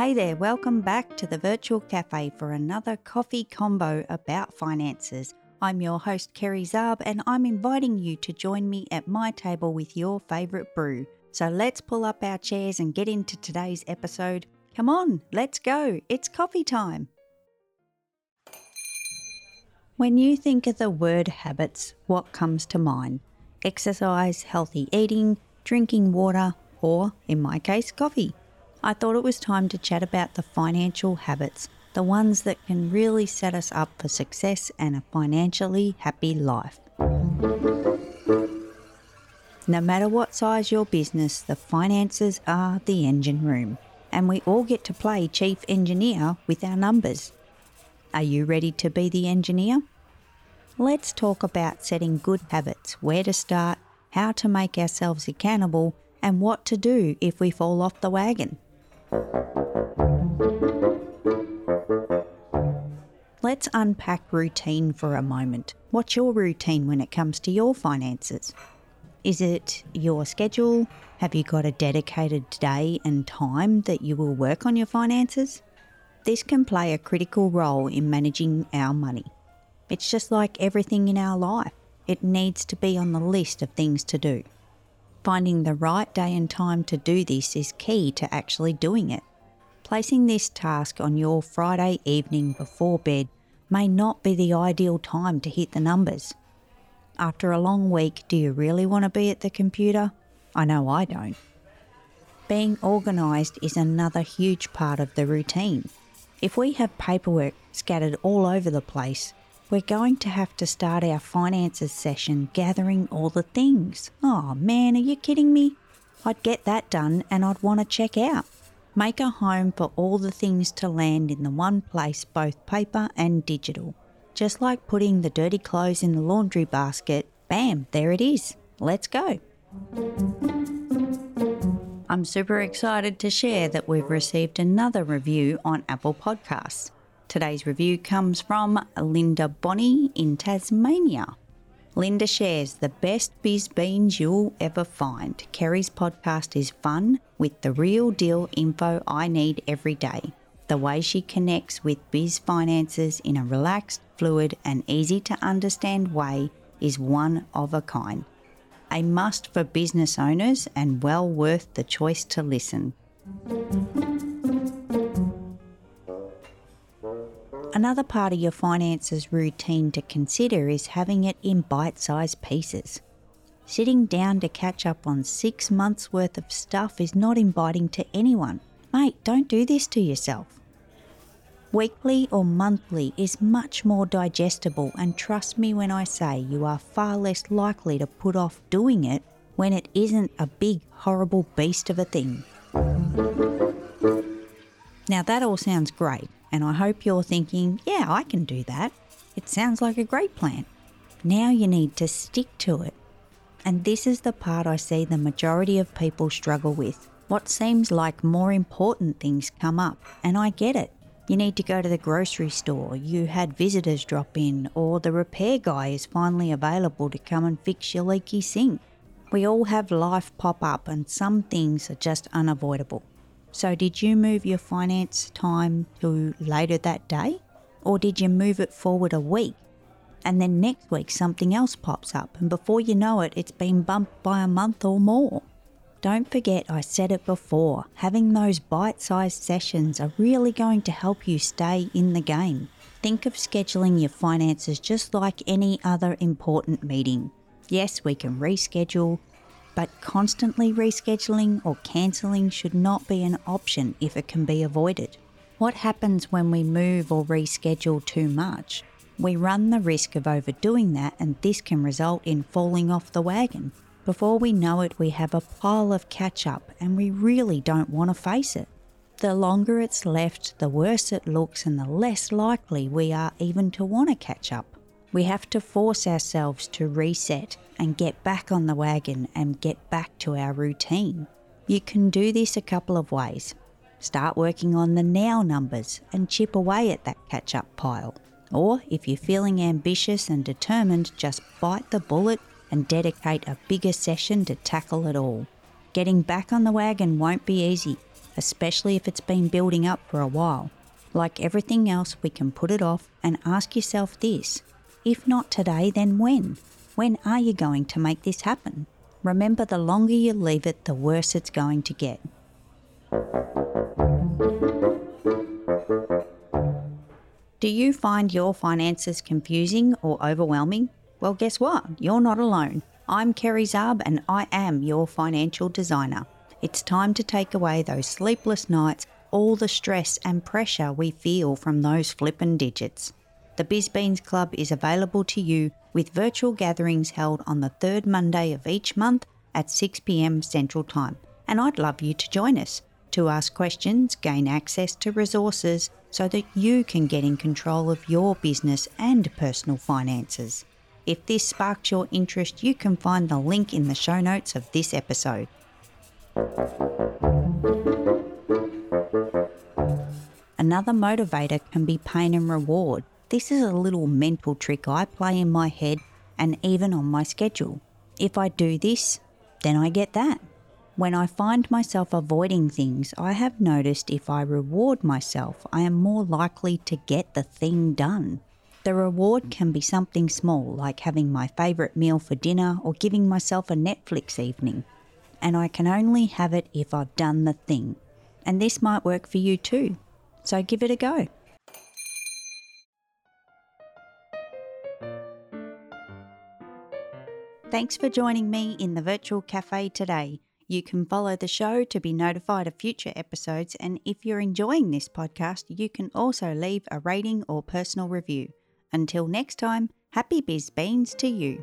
Hey there, welcome back to the Virtual Cafe for another coffee combo about finances. I'm your host, Kerry Zarb, and I'm inviting you to join me at my table with your favourite brew. So let's pull up our chairs and get into today's episode. Come on, let's go. It's coffee time. When you think of the word habits, what comes to mind? Exercise, healthy eating, drinking water, or, in my case, coffee. I thought it was time to chat about the financial habits, the ones that can really set us up for success and a financially happy life. No matter what size your business, the finances are the engine room, and we all get to play chief engineer with our numbers. Are you ready to be the engineer? Let's talk about setting good habits, where to start, how to make ourselves accountable, and what to do if we fall off the wagon. Let's unpack routine for a moment. What's your routine when it comes to your finances? Is it your schedule? Have you got a dedicated day and time that you will work on your finances? This can play a critical role in managing our money. It's just like everything in our life, it needs to be on the list of things to do. Finding the right day and time to do this is key to actually doing it. Placing this task on your Friday evening before bed may not be the ideal time to hit the numbers. After a long week, do you really want to be at the computer? I know I don't. Being organised is another huge part of the routine. If we have paperwork scattered all over the place, we're going to have to start our finances session gathering all the things. Oh man, are you kidding me? I'd get that done and I'd want to check out. Make a home for all the things to land in the one place, both paper and digital. Just like putting the dirty clothes in the laundry basket, bam, there it is. Let's go. I'm super excited to share that we've received another review on Apple Podcasts. Today's review comes from Linda Bonney in Tasmania. Linda shares the best biz beans you'll ever find. Kerry's podcast is fun with the real deal info I need every day. The way she connects with biz finances in a relaxed, fluid, and easy to understand way is one of a kind. A must for business owners and well worth the choice to listen. Another part of your finances routine to consider is having it in bite sized pieces. Sitting down to catch up on six months worth of stuff is not inviting to anyone. Mate, don't do this to yourself. Weekly or monthly is much more digestible, and trust me when I say you are far less likely to put off doing it when it isn't a big, horrible beast of a thing. Now, that all sounds great, and I hope you're thinking, yeah, I can do that. It sounds like a great plan. Now you need to stick to it. And this is the part I see the majority of people struggle with. What seems like more important things come up, and I get it. You need to go to the grocery store, you had visitors drop in, or the repair guy is finally available to come and fix your leaky sink. We all have life pop up, and some things are just unavoidable. So, did you move your finance time to later that day? Or did you move it forward a week? And then next week something else pops up, and before you know it, it's been bumped by a month or more. Don't forget, I said it before, having those bite sized sessions are really going to help you stay in the game. Think of scheduling your finances just like any other important meeting. Yes, we can reschedule, but constantly rescheduling or cancelling should not be an option if it can be avoided. What happens when we move or reschedule too much? We run the risk of overdoing that, and this can result in falling off the wagon. Before we know it, we have a pile of catch up, and we really don't want to face it. The longer it's left, the worse it looks, and the less likely we are even to want to catch up. We have to force ourselves to reset and get back on the wagon and get back to our routine. You can do this a couple of ways. Start working on the now numbers and chip away at that catch up pile. Or if you're feeling ambitious and determined, just bite the bullet and dedicate a bigger session to tackle it all. Getting back on the wagon won't be easy. especially if it's been building up for a while. Like everything else, we can put it off and ask yourself this if not today, then when? When are you going to make this happen? Remember, the longer you leave it, the worse it's going to get. Do you find your finances confusing or overwhelming? Well, guess what? You're not alone. I'm Kerry Zarb and I am your financial designer. It's time to take away those sleepless nights, all the stress and pressure we feel from those flippin' digits. The BizBeans Club is available to you with virtual gatherings held on the third Monday of each month at 6pm Central Time. And I'd love you to join us to ask questions, gain access to resources so that you can get in control of your business and personal finances. If this sparks your interest, you can find the link in the show notes of this episode. Another motivator can be pain and reward. This is a little mental trick I play in my head and even on my schedule. If I do this, then I get that. When I find myself avoiding things, I have noticed if I reward myself, I am more likely to get the thing done. The reward can be something small, like having my favourite meal for dinner or giving myself a Netflix evening. And I can only have it if I've done the thing. And this might work for you too. So give it a go. Thanks for joining me in the virtual cafe today. You can follow the show to be notified of future episodes, and if you're enjoying this podcast, you can also leave a rating or personal review. Until next time, happy biz beans to you.